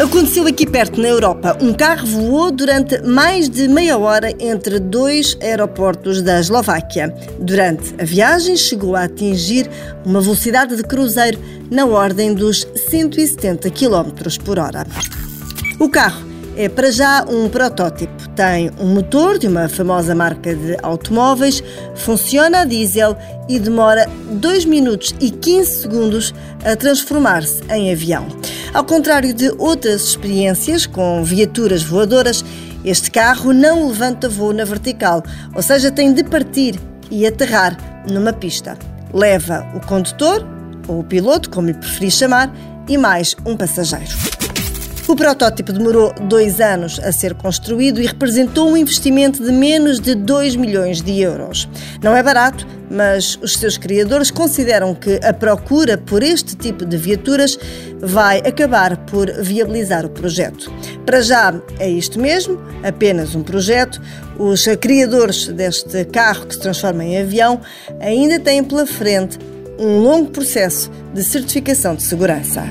Aconteceu aqui perto, na Europa. Um carro voou durante mais de meia hora entre dois aeroportos da Eslováquia. Durante a viagem, chegou a atingir uma velocidade de cruzeiro na ordem dos 170 km por hora. O carro é para já um protótipo. Tem um motor de uma famosa marca de automóveis, funciona a diesel e demora 2 minutos e 15 segundos a transformar-se em avião. Ao contrário de outras experiências com viaturas voadoras, este carro não levanta voo na vertical, ou seja, tem de partir e aterrar numa pista. Leva o condutor, ou o piloto, como lhe preferi chamar, e mais um passageiro. O protótipo demorou dois anos a ser construído e representou um investimento de menos de 2 milhões de euros. Não é barato, mas os seus criadores consideram que a procura por este tipo de viaturas vai acabar por viabilizar o projeto. Para já é isto mesmo, apenas um projeto. Os criadores deste carro que se transforma em avião ainda têm pela frente um longo processo de certificação de segurança.